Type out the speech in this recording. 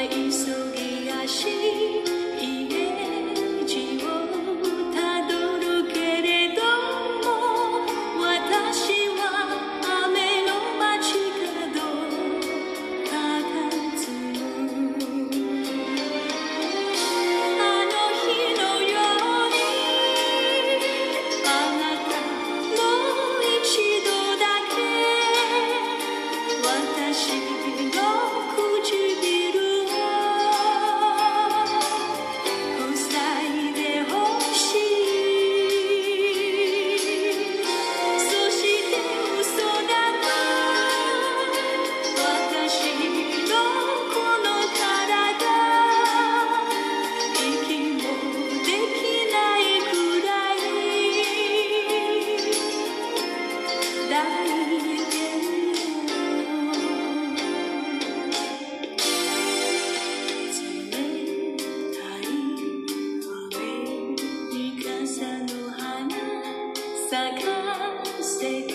I so I can see.